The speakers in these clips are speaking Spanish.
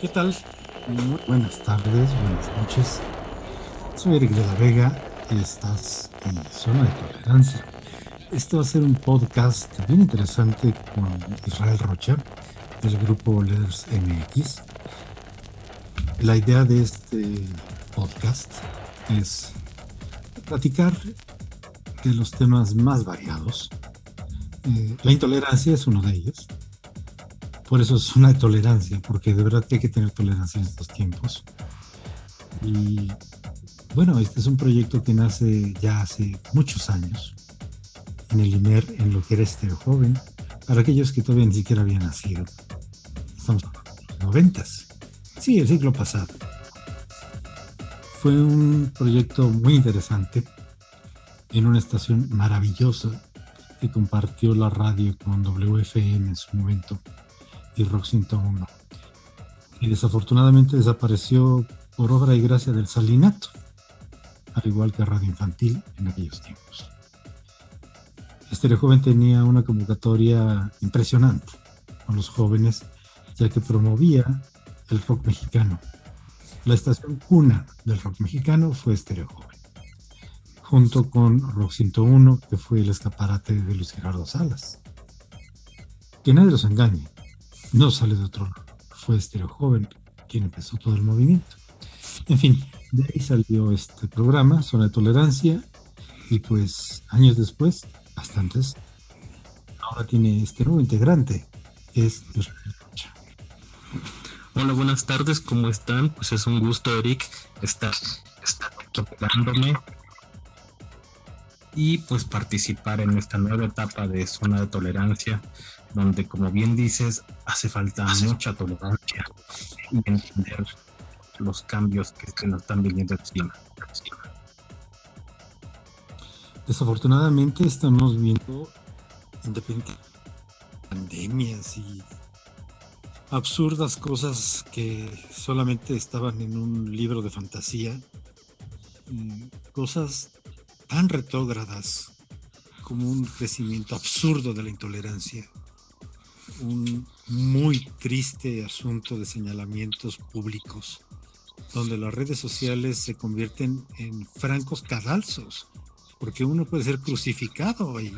¿Qué tal? Buenas tardes, buenas noches. Soy Eric de la Vega y estás en Zona de Tolerancia. Este va a ser un podcast bien interesante con Israel Rocha del grupo Leaders MX. La idea de este podcast es platicar de los temas más variados. Eh, la intolerancia es uno de ellos por eso es una tolerancia, porque de verdad que hay que tener tolerancia en estos tiempos. Y bueno, este es un proyecto que nace ya hace muchos años en el INER, en lo que era este joven, para aquellos que todavía ni siquiera habían nacido. Estamos en los noventas. Sí, el siglo pasado. Fue un proyecto muy interesante en una estación maravillosa que compartió la radio con WFM en su momento y Rock 101. Y desafortunadamente desapareció por obra y gracia del salinato, al igual que Radio Infantil en aquellos tiempos. Este joven tenía una convocatoria impresionante con los jóvenes, ya que promovía el rock mexicano. La estación cuna del rock mexicano fue Estereo Joven, junto con Rock 101, que fue el escaparate de Luis Gerardo Salas. Que nadie los engañe, no sale de otro lado. Fue Estereo Joven quien empezó todo el movimiento. En fin, de ahí salió este programa, Zona de Tolerancia, y pues años después, bastantes, ahora tiene este nuevo integrante, que es Hola, buenas tardes, ¿cómo están? Pues es un gusto, Eric, estar, estar y pues participar en esta nueva etapa de Zona de Tolerancia donde, como bien dices, hace falta mucha tolerancia y entender los cambios que se nos están viniendo encima. Desafortunadamente estamos viendo independientemente pandemias y absurdas cosas que solamente estaban en un libro de fantasía, cosas tan retrógradas como un crecimiento absurdo de la intolerancia un muy triste asunto de señalamientos públicos, donde las redes sociales se convierten en francos cadalzos, porque uno puede ser crucificado ahí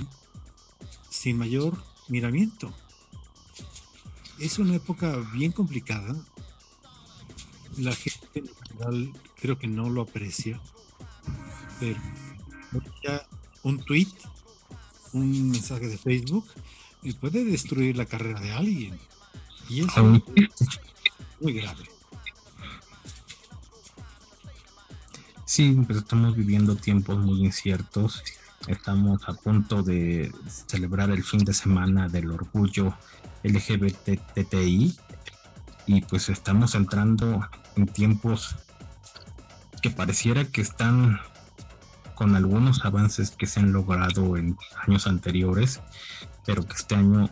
sin mayor miramiento. Es una época bien complicada. La gente en general creo que no lo aprecia, pero un tweet, un mensaje de Facebook y puede destruir la carrera de alguien. Y eso es muy grave. Sí, pues estamos viviendo tiempos muy inciertos. Estamos a punto de celebrar el fin de semana del orgullo LGBTI y pues estamos entrando en tiempos que pareciera que están con algunos avances que se han logrado en años anteriores, pero que este año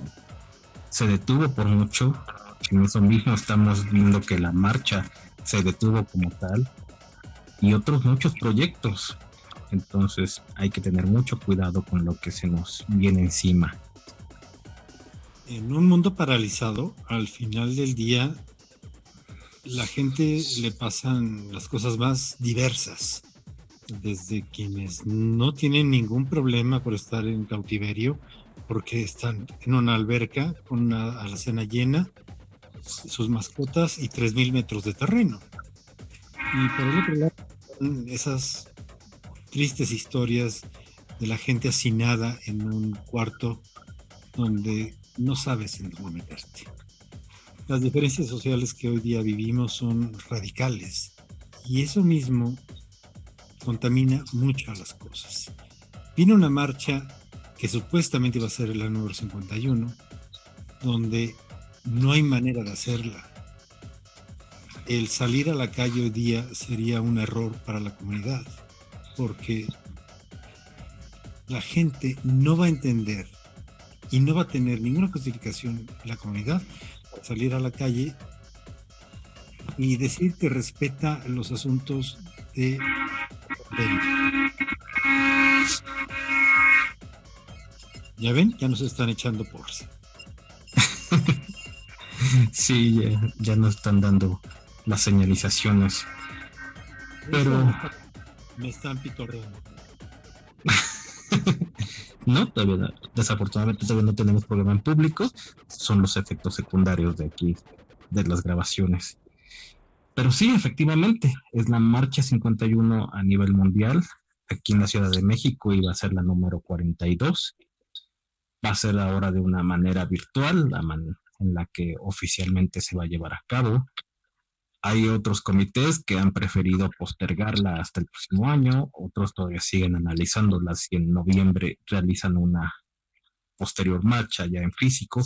se detuvo por mucho. En eso mismo estamos viendo que la marcha se detuvo como tal y otros muchos proyectos. Entonces hay que tener mucho cuidado con lo que se nos viene encima. En un mundo paralizado, al final del día, la gente le pasan las cosas más diversas. Desde quienes no tienen ningún problema por estar en cautiverio, porque están en una alberca con una alacena llena, sus mascotas y 3.000 metros de terreno. Y por el otro lado, esas tristes historias de la gente hacinada en un cuarto donde no sabes en dónde meterte. Las diferencias sociales que hoy día vivimos son radicales y eso mismo contamina mucho a las cosas. Vino una marcha que supuestamente iba a ser la número 51, donde no hay manera de hacerla. El salir a la calle hoy día sería un error para la comunidad, porque la gente no va a entender y no va a tener ninguna justificación la comunidad salir a la calle y decir que respeta los asuntos de ya ven, ya nos están echando por sí, ya, no están dando las señalizaciones. Pero. Me están pitorreando. no, todavía, desafortunadamente todavía no tenemos programa en público. Son los efectos secundarios de aquí, de las grabaciones. Pero sí, efectivamente, es la marcha 51 a nivel mundial. Aquí en la Ciudad de México iba a ser la número 42. Va a ser ahora de una manera virtual, la en la que oficialmente se va a llevar a cabo. Hay otros comités que han preferido postergarla hasta el próximo año, otros todavía siguen analizándola si en noviembre realizan una posterior marcha ya en físico.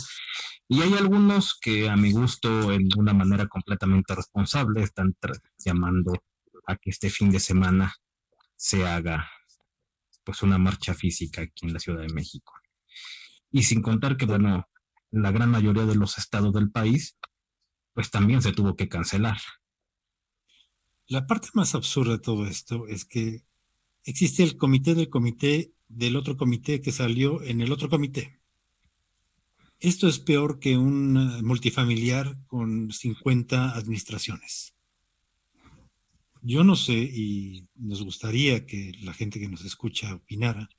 Y hay algunos que a mi gusto, en una manera completamente responsable, están llamando a que este fin de semana se haga pues una marcha física aquí en la Ciudad de México. Y sin contar que, bueno, la gran mayoría de los estados del país, pues también se tuvo que cancelar. La parte más absurda de todo esto es que existe el comité del comité del otro comité que salió en el otro comité. Esto es peor que un eh, multifamiliar con 50 administraciones. Yo no sé, y nos gustaría que la gente que nos escucha opinara,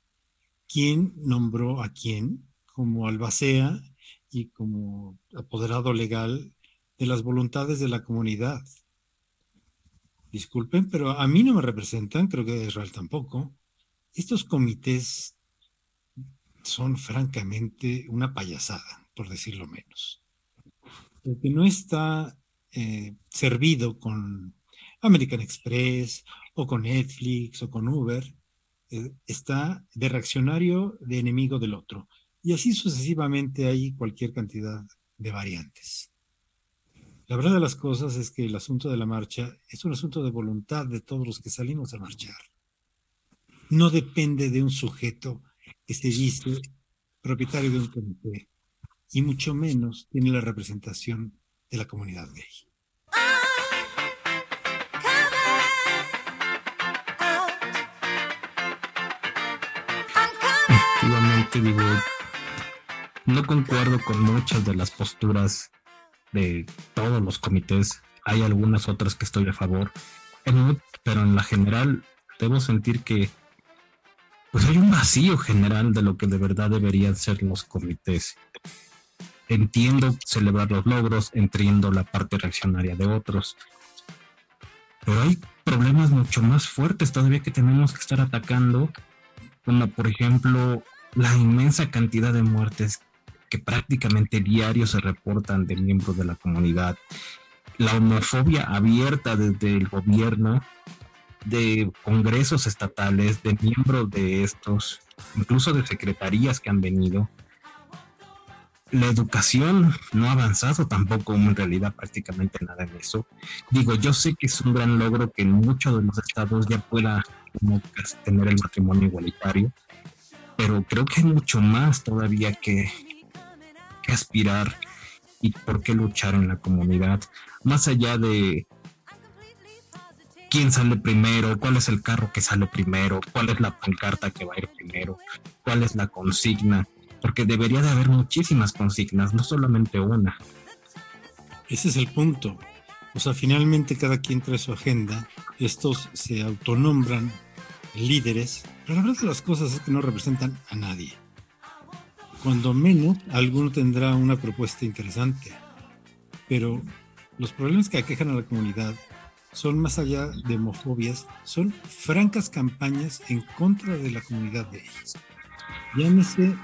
quién nombró a quién como albacea y como apoderado legal de las voluntades de la comunidad. Disculpen, pero a mí no me representan, creo que Israel tampoco. Estos comités son francamente una payasada, por decirlo menos. Porque no está eh, servido con American Express o con Netflix o con Uber, eh, está de reaccionario de enemigo del otro. Y así sucesivamente hay cualquier cantidad de variantes. La verdad de las cosas es que el asunto de la marcha es un asunto de voluntad de todos los que salimos a marchar no depende de un sujeto que se dice propietario de un comité y mucho menos tiene la representación de la comunidad gay. No concuerdo con muchas de las posturas de todos los comités. Hay algunas otras que estoy a favor, pero en la general debo sentir que pues hay un vacío general de lo que de verdad deberían ser los comités. Entiendo celebrar los logros, entiendo la parte reaccionaria de otros, pero hay problemas mucho más fuertes todavía que tenemos que estar atacando, como por ejemplo la inmensa cantidad de muertes que prácticamente diario se reportan de miembros de la comunidad, la homofobia abierta desde el gobierno de congresos estatales, de miembros de estos, incluso de secretarías que han venido. La educación no ha avanzado tampoco en realidad prácticamente nada en eso. Digo, yo sé que es un gran logro que en muchos de los estados ya pueda tener el matrimonio igualitario, pero creo que hay mucho más todavía que, aspirar y por qué luchar en la comunidad, más allá de quién sale primero, cuál es el carro que sale primero, cuál es la pancarta que va a ir primero, cuál es la consigna, porque debería de haber muchísimas consignas, no solamente una. Ese es el punto. O sea, finalmente cada quien trae su agenda, estos se autonombran líderes, pero la verdad de las cosas es que no representan a nadie. Cuando menos, alguno tendrá una propuesta interesante, pero los problemas que aquejan a la comunidad son más allá de homofobias, son francas campañas en contra de la comunidad de ellos. Llámese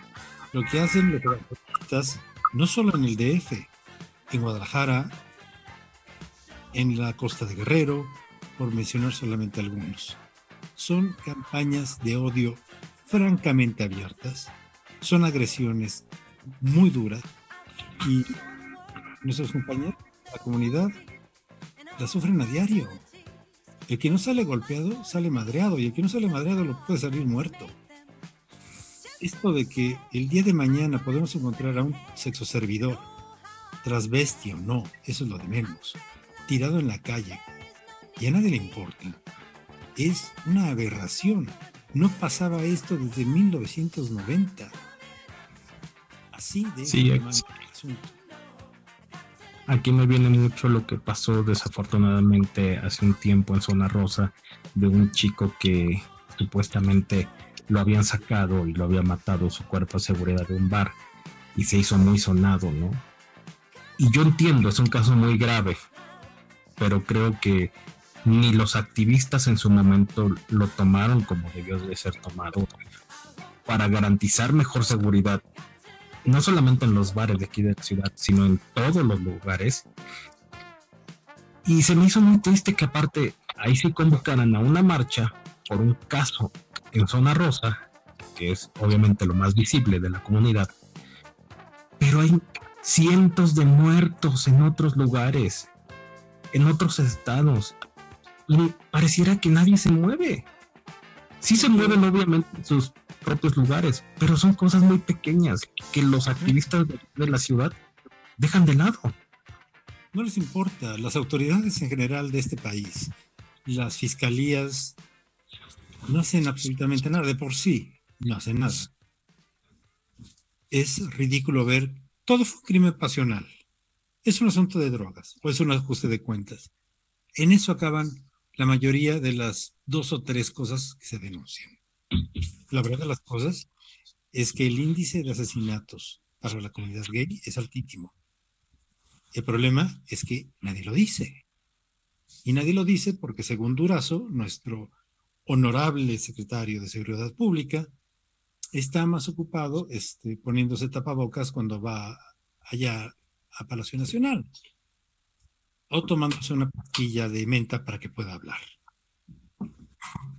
lo que hacen los evangelistas, no solo en el DF, en Guadalajara, en la costa de Guerrero, por mencionar solamente algunos. Son campañas de odio francamente abiertas, son agresiones muy duras y nuestros compañeros, la comunidad, la sufren a diario. El que no sale golpeado sale madreado y el que no sale madreado lo puede salir muerto. Esto de que el día de mañana podemos encontrar a un sexo servidor, transvesti o no, eso es lo de menos, tirado en la calle y a nadie le importa, es una aberración. No pasaba esto desde 1990. Así de sí, aquí me viene mucho lo que pasó desafortunadamente hace un tiempo en Zona Rosa de un chico que supuestamente lo habían sacado y lo había matado su cuerpo a seguridad de un bar y se hizo muy sonado, ¿no? Y yo entiendo, es un caso muy grave, pero creo que ni los activistas en su momento lo tomaron como debió de ser tomado para garantizar mejor seguridad no solamente en los bares de aquí de la ciudad, sino en todos los lugares. Y se me hizo muy triste que aparte ahí se convocaran a una marcha por un caso en zona rosa, que es obviamente lo más visible de la comunidad, pero hay cientos de muertos en otros lugares, en otros estados, y pareciera que nadie se mueve. Sí se mueven obviamente sus propios lugares, pero son cosas muy pequeñas que los activistas de, la ciudad dejan de lado. No les importa, las autoridades en general de este país, las fiscalías, no hacen absolutamente nada, de por sí, no hacen nada. Es ridículo ver, todo fue un crimen pasional, es un asunto de drogas, o es un ajuste de cuentas. En eso acaban la mayoría de las dos o tres cosas que se denuncian. La verdad de las cosas es que el índice de asesinatos para la comunidad gay es altísimo. El problema es que nadie lo dice. Y nadie lo dice porque según Durazo, nuestro honorable secretario de Seguridad Pública, está más ocupado este, poniéndose tapabocas cuando va allá a Palacio Nacional o tomándose una pastilla de menta para que pueda hablar.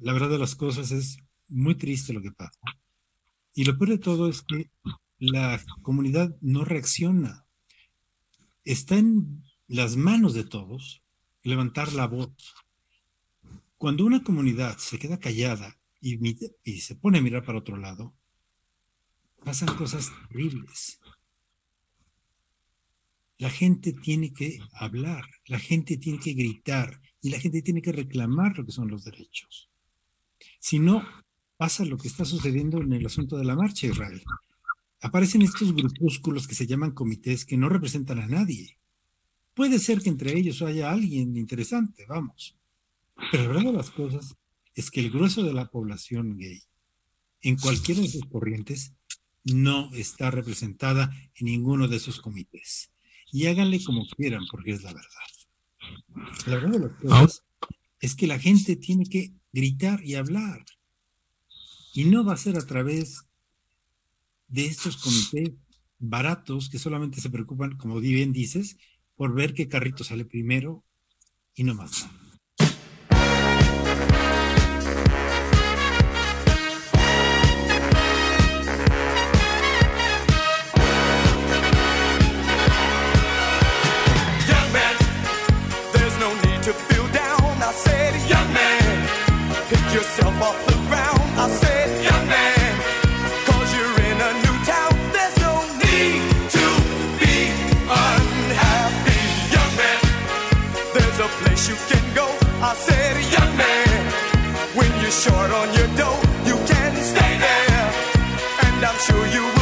La verdad de las cosas es muy triste lo que pasa. Y lo peor de todo es que la comunidad no reacciona. Está en las manos de todos levantar la voz. Cuando una comunidad se queda callada y, y se pone a mirar para otro lado, pasan cosas terribles. La gente tiene que hablar, la gente tiene que gritar y la gente tiene que reclamar lo que son los derechos. Si no, pasa lo que está sucediendo en el asunto de la marcha, Israel. Aparecen estos grupúsculos que se llaman comités que no representan a nadie. Puede ser que entre ellos haya alguien interesante, vamos. Pero la verdad de las cosas es que el grueso de la población gay, en cualquiera de sus corrientes, no está representada en ninguno de esos comités. Y háganle como quieran, porque es la verdad. La verdad de las cosas es que la gente tiene que gritar y hablar. Y no va a ser a través de estos comités baratos que solamente se preocupan, como bien dices, por ver qué carrito sale primero y no más nada. yourself off the ground. I said, short on your dough, you can stay there. And I'm sure you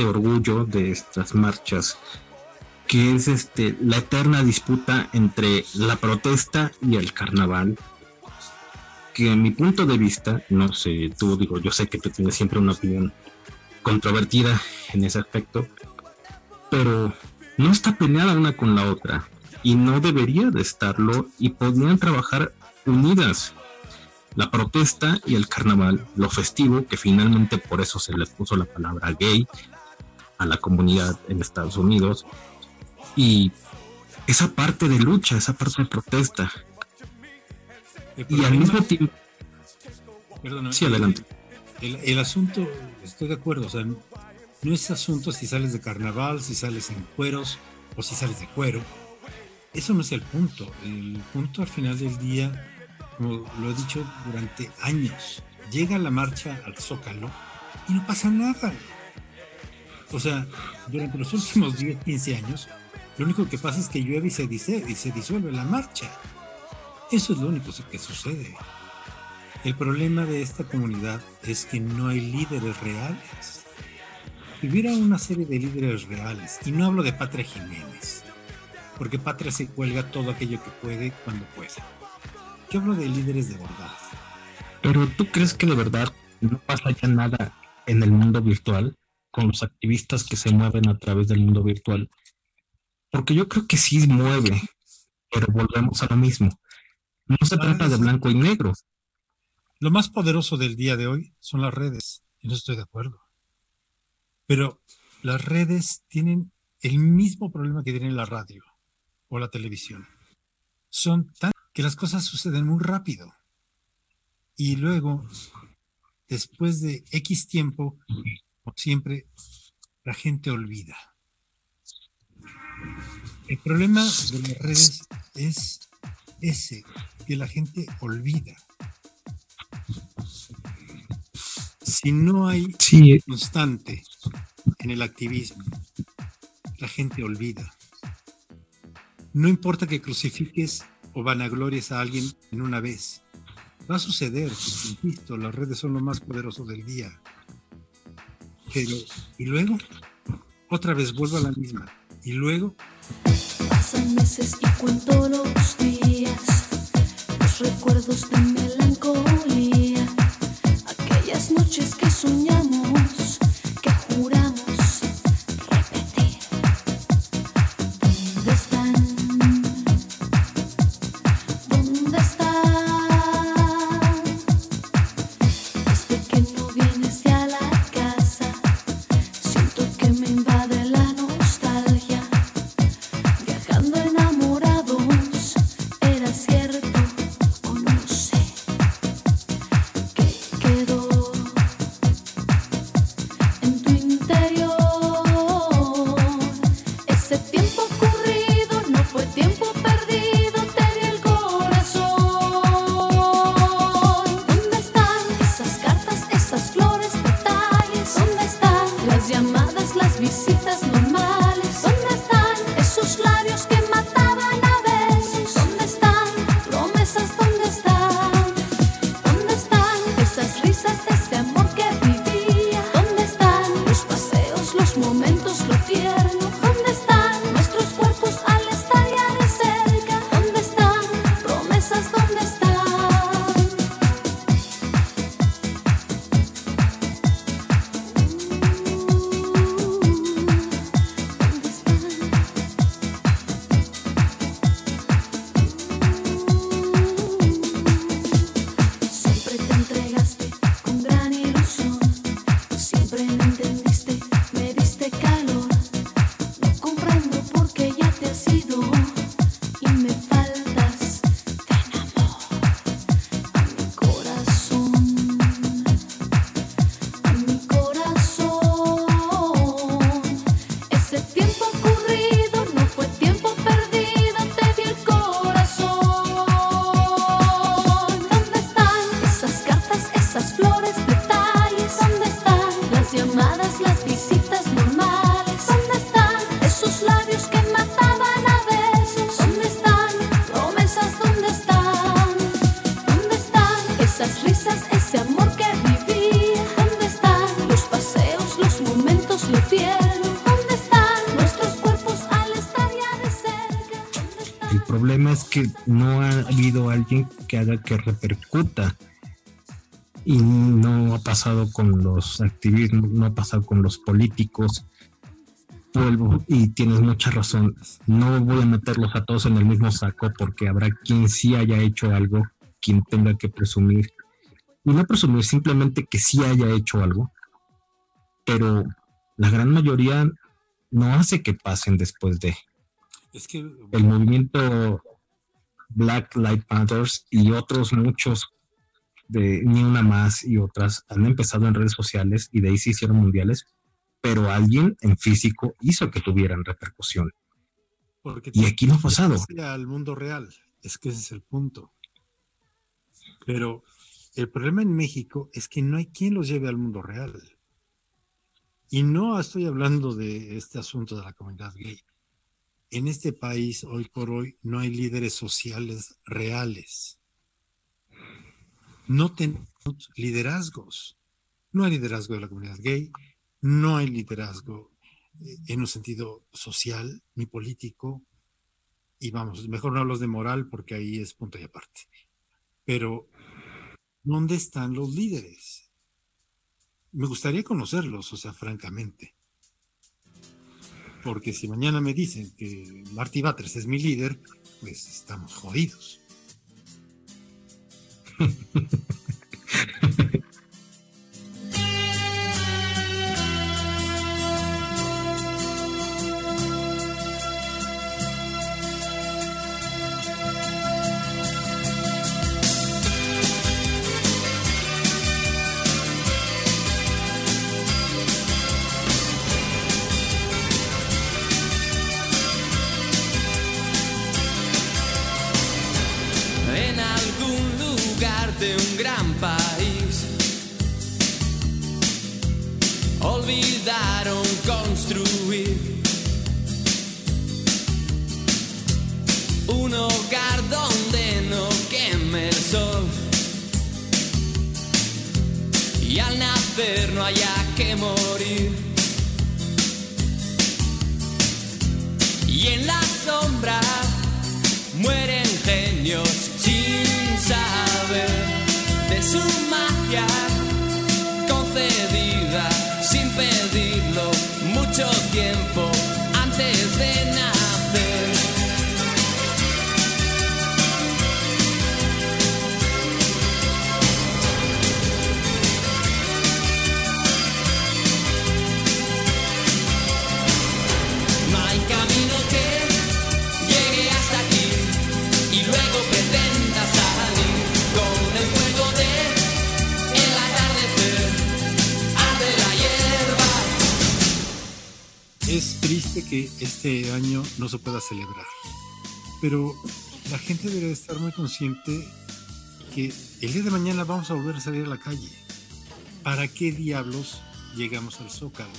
este orgullo de estas marchas, que es este la eterna disputa entre la protesta y el carnaval. Que en mi punto de vista, no sé, tú digo, yo sé que tú tienes siempre una opinión controvertida en ese aspecto, pero no está peleada una con la otra y no debería de estarlo y podrían trabajar unidas. La protesta y el carnaval, lo festivo, que finalmente por eso se le puso la palabra gay a la comunidad en Estados Unidos, y esa parte de lucha, esa parte de protesta. Y al mismo tiempo... sí, adelante. El, el, asunto, estoy de acuerdo, o sea, no es asunto si sales de carnaval, si sales en cueros o si sales de cuero. Eso no es el punto. El punto al final del día, como lo he dicho durante años, llega la marcha al Zócalo y no pasa nada. O sea, durante los últimos 10, 15 años, lo único que pasa es que llueve y se, dice, y se disuelve la marcha. Eso es lo único que sucede. El problema de esta comunidad es que no hay líderes reales si hubiera una serie de líderes reales, y no hablo de Patria Jiménez, porque Patria se cuelga todo aquello que puede cuando puede. Yo hablo de líderes de verdad. Pero tú crees que de verdad no pasa ya nada en el mundo virtual con los activistas que se mueven a través del mundo virtual? Porque yo creo que sí mueve, pero volvemos a lo mismo. No se trata de blanco y negro. Lo más poderoso del día de hoy son las redes, y no estoy de acuerdo. Pero las redes tienen el mismo problema que tiene la radio o la televisión. Son tan que las cosas suceden muy rápido. Y luego, después de X tiempo, siempre, la gente olvida. El problema de las redes es ese, que la gente olvida. Si no hay constante en el activismo, la gente olvida. No importa que crucifiques o vanaglories a alguien en una vez. Va a suceder, insisto, las redes son lo más poderoso del día. Pero, ¿y luego? Otra vez vuelvo a la misma. ¿Y luego? Pasan meses y cuento los días, los recuerdos de melancolía, aquellas noches que soñamos no ha habido alguien que haga que repercuta. Y no ha pasado con los activismos, no ha pasado con los políticos. Vuelvo y tienes mucha razón. No voy a meterlos a todos en el mismo saco porque habrá quien sí haya hecho algo, quien tenga que presumir. Y no presumir simplemente que sí haya hecho algo. Pero la gran mayoría no hace que pasen después de. Es que el movimiento Black Lives Panthers y otros muchos de Ni Una Más y otras han empezado en redes sociales y de ahí se hicieron mundiales, pero alguien en físico hizo que tuvieran repercusión. y aquí no ha pasado. Al mundo real, es que ese es el punto. Pero el problema en México es que no hay quien los lleve al mundo real. Y no estoy hablando de este asunto de la comunidad gay. En este país, hoy por hoy, no hay líderes sociales reales. No tenemos liderazgos. No hay liderazgo de la comunidad gay, no hay liderazgo eh, en un sentido social ni político. Y vamos, mejor no hablo de moral porque ahí es punto y aparte. Pero, ¿dónde están los líderes? me gustaría conocerlos, o sea, francamente. Porque si mañana me dicen que Marty Batres es mi líder, pues estamos jodidos. olvidaron construir un hogar donde no queme el sol y al nacer no haya que morir y en la sombra mueren genios sin saber de su magia concedida pedirlo mucho tiempo antes de este año no se pueda celebrar. Pero la gente debe estar muy consciente que el día de mañana vamos a volver a salir a la calle. ¿Para qué diablos llegamos al Zócalo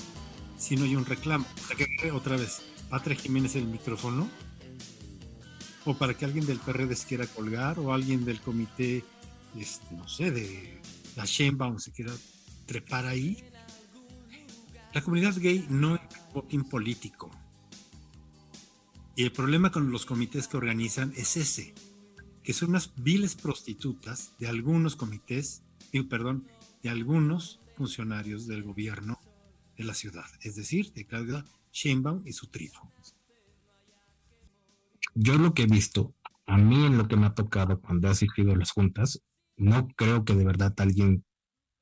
si no hay un reclamo? ¿Para qué otra vez? ¿Patria Jiménez el micrófono? ¿O para que alguien del PRD se quiera colgar? ¿O alguien del comité, este, no sé, de la Sheinbaum se quiera trepar ahí? La comunidad gay no es un político y el problema con los comités que organizan es ese, que son unas viles prostitutas de algunos comités, perdón, de algunos funcionarios del gobierno de la ciudad, es decir, de Claudia Sheinbaum y su tribu. Yo lo que he visto, a mí en lo que me ha tocado cuando he asistido a las juntas, no creo que de verdad alguien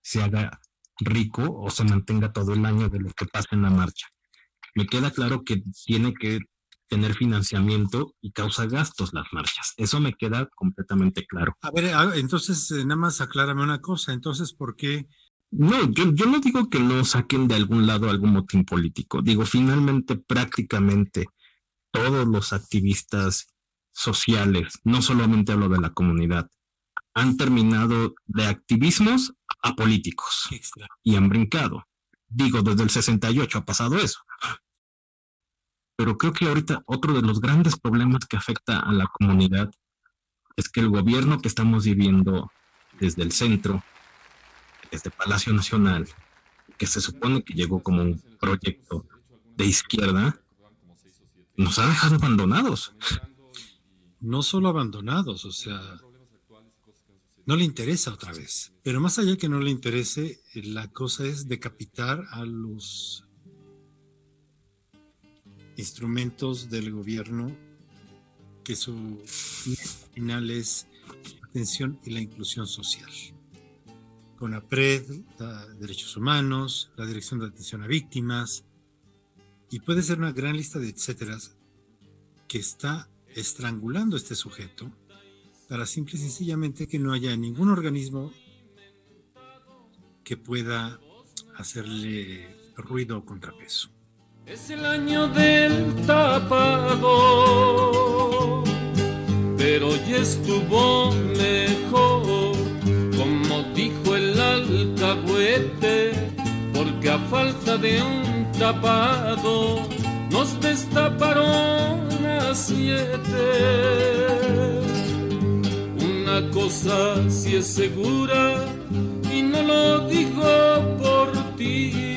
se haga rico o se mantenga todo el año de lo que pasa en la marcha. Me queda claro que tiene que tener financiamiento y causa gastos las marchas. Eso me queda completamente claro. A ver, entonces eh, nada más aclárame una cosa, entonces, ¿por qué? No, yo, yo no digo que no saquen de algún lado algún motín político. Digo, finalmente, prácticamente todos los activistas sociales, no solamente hablo de la comunidad, han terminado de activismos a políticos y han brincado. Digo, desde el 68 ha pasado eso. Pero creo que ahorita otro de los grandes problemas que afecta a la comunidad es que el gobierno que estamos viviendo desde el centro, desde Palacio Nacional, que se supone que llegó como un proyecto de izquierda, nos ha dejado abandonados. no solo abandonados, o sea, no le interesa otra vez. Pero más allá que no le interese, la cosa es decapitar a los instrumentos del gobierno que su final es la atención y la inclusión social. Con APRED, Derechos Humanos, la Dirección de Atención a Víctimas, y puede ser una gran lista de etcéteras que está estrangulando a este sujeto para simple y sencillamente que no haya ningún organismo que pueda hacerle ruido o contrapeso. Es el año del tapado, pero ya estuvo mejor, como dijo el alcahuete, porque a falta de un tapado nos destaparon a siete. Cosa si es segura, y no lo digo por ti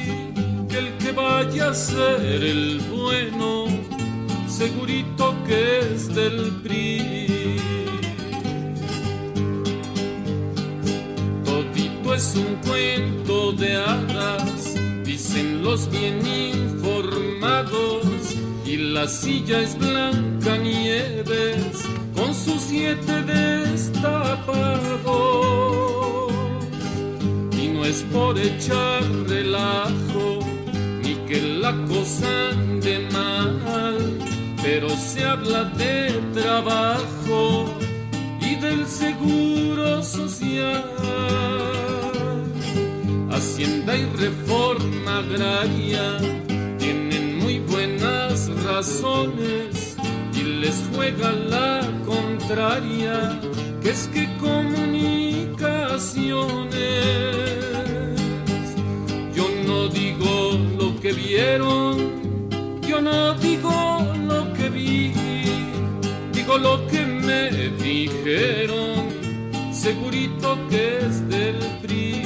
vaya a ser el bueno, segurito que es del PRI. Todito es un cuento de hadas, dicen los bien informados, y la silla es blanca nieves con sus siete destapados. Y no es por echar relajo que la cosa ande mal, pero se habla de trabajo y del seguro social. Hacienda y reforma agraria tienen muy buenas razones les juega la contraria, que es que comunicaciones que vieron, yo no digo lo que vi, digo lo que me dijeron, segurito que es del PRI.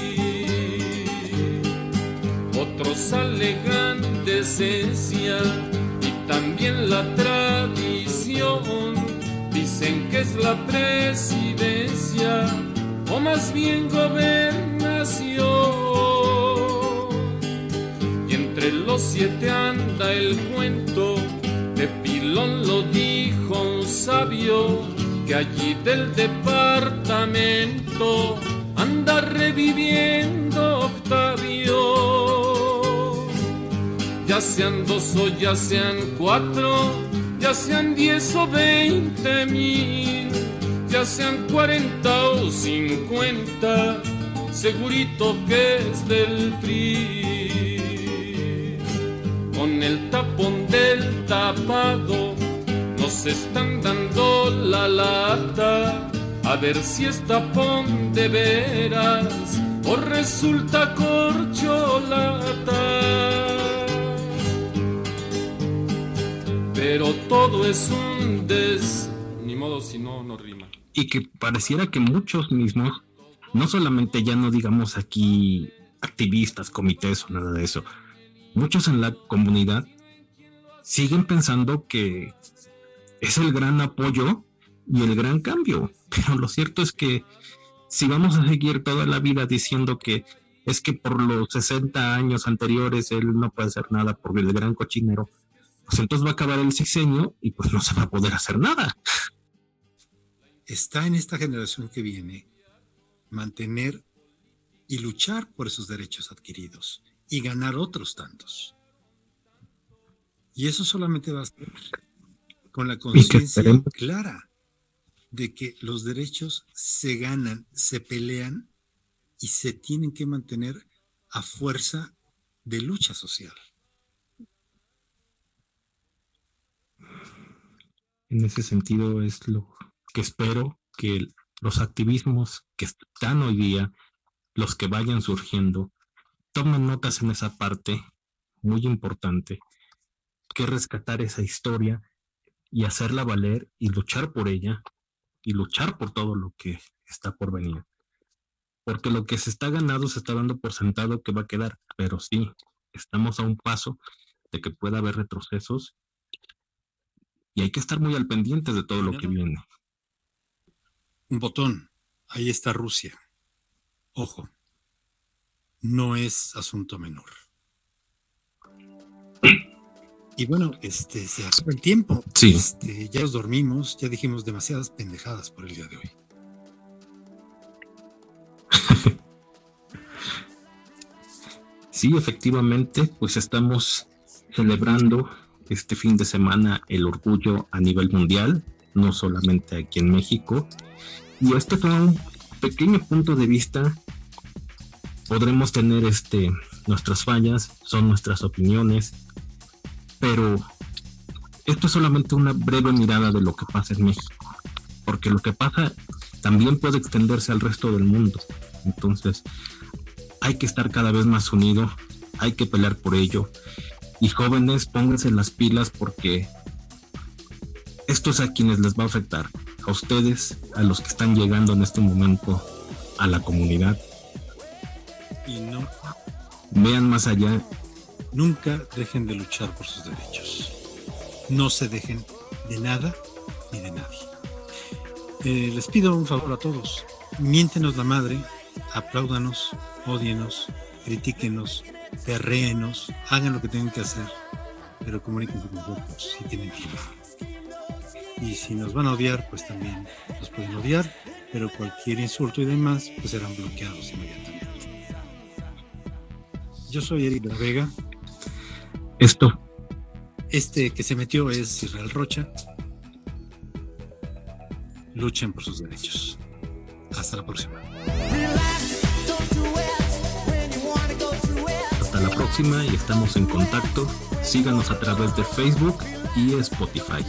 Otros alegan decencia y también la tradición, dicen que es la presidencia o más bien gobernación los siete anda el cuento, de pilón lo dijo un sabio, que allí del departamento anda reviviendo Octavio. Ya sean dos o ya sean cuatro, ya sean diez o veinte mil, ya sean cuarenta o cincuenta, segurito que es del PRI con el tapón del tapado nos están dando la lata a ver si es tapón de veras o resulta corcholata. Pero todo es un des, ni modo si no, no rima. Y que pareciera que muchos mismos, no solamente ya no digamos aquí activistas, comités o nada de eso, muchos en la comunidad siguen pensando que es el gran apoyo y el gran cambio. Pero lo cierto es que si vamos a seguir toda la vida diciendo que es que por los 60 años anteriores él no puede hacer nada por el gran cochinero, pues entonces va a acabar el sexenio y pues no se va a poder hacer nada. Está en esta generación que viene mantener y luchar por esos derechos adquiridos y ganar otros tantos. Y eso solamente va a ser con la conciencia clara de que los derechos se ganan, se pelean y se tienen que mantener a fuerza de lucha social. En ese sentido es lo que espero que los activismos que están hoy día, los que vayan surgiendo, tomen notas en esa parte, muy importante, que rescatar esa historia y hacerla valer y luchar por ella y luchar por todo lo que está por venir. Porque lo que se está ganando se está dando por sentado que va a quedar, pero sí, estamos a un paso de que pueda haber retrocesos y hay que estar muy al pendiente de todo lo que viene. Un botón, ahí está Rusia. Ojo, no es asunto menor. Y bueno, este se acaba el tiempo. Sí. Este, ya nos dormimos, ya dijimos demasiadas pendejadas por el día de hoy. sí, efectivamente, pues estamos celebrando este fin de semana el orgullo a nivel mundial, no solamente aquí en México. Y este fue un pequeño punto de vista. Podremos tener este nuestras fallas, son nuestras opiniones, pero esto es solamente una breve mirada de lo que pasa en México, porque lo que pasa también puede extenderse al resto del mundo. Entonces, hay que estar cada vez más unidos, hay que pelear por ello. Y jóvenes, pónganse las pilas porque esto es a quienes les va a afectar, a ustedes, a los que están llegando en este momento a la comunidad. Y no. Vean más allá Nunca dejen de luchar por sus derechos. No se dejen de nada ni de nadie. Eh, les pido un favor a todos. Miéntenos la madre, apláudanos, odienos, critíquenos, perréenos, hagan lo que tengan que hacer, pero comuníquense con nosotros si tienen tiempo. Y si nos van a odiar, pues también nos pueden odiar, pero cualquier insulto y demás, pues serán bloqueados inmediatamente. Yo soy Eric de la Vega esto. Este que se metió es Israel Rocha. Luchen por sus derechos. Hasta la próxima. Y estamos en contacto. Síganos a través de Facebook y Spotify.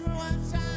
one I